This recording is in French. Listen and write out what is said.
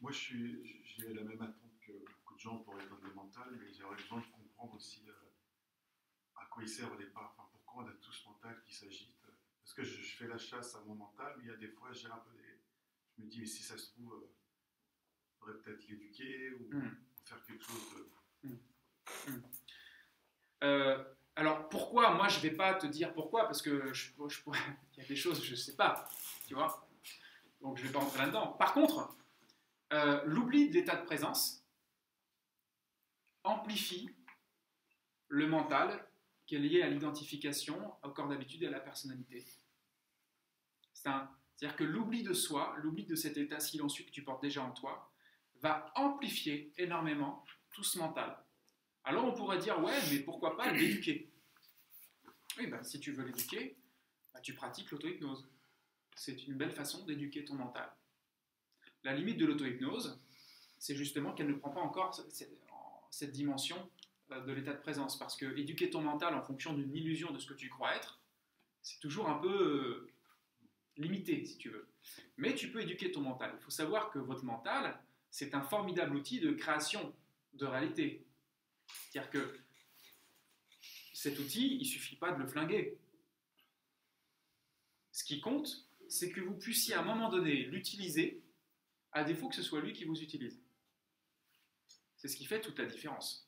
Moi, je suis, j'ai la même attente que beaucoup de gens pour les données mentales, mais j'aurais besoin de comprendre aussi euh, à quoi il sert au départ. Enfin, pourquoi on a tout ce mental qui s'agite. Parce que je, je fais la chasse à mon mental, mais il y a des fois, j'ai un peu des. Je me dis, mais si ça se trouve, euh, il faudrait peut-être l'éduquer ou Hmm. faire quelque chose de. Euh, alors pourquoi Moi, je vais pas te dire pourquoi, parce que je, je pourrais- il y a des choses je ne sais pas, tu vois? Donc je vais pas rentrer là-dedans. Par contre, euh, l'oubli de l'état de présence amplifie le mental qui est lié à l'identification, au corps d'habitude et à la personnalité. C'est-à-dire que l'oubli de soi, l'oubli de cet état silencieux que tu portes déjà en toi, va amplifier énormément tout ce mental. Alors on pourrait dire, ouais, mais pourquoi pas l'éduquer? Oui, ben, si tu veux l'éduquer, ben, tu pratiques l'auto-hypnose. C'est une belle façon d'éduquer ton mental. La limite de l'auto-hypnose, c'est justement qu'elle ne prend pas encore ce- ce- en- cette dimension euh, de l'état de présence. Parce que éduquer ton mental en fonction d'une illusion de ce que tu crois être, c'est toujours un peu euh, limité, si tu veux. Mais tu peux éduquer ton mental. Il faut savoir que votre mental, c'est un formidable outil de création de réalité. C'est-à-dire que cet outil, il ne suffit pas de le flinguer. Ce qui compte, c'est que vous puissiez à un moment donné l'utiliser, à défaut que ce soit lui qui vous utilise. C'est ce qui fait toute la différence.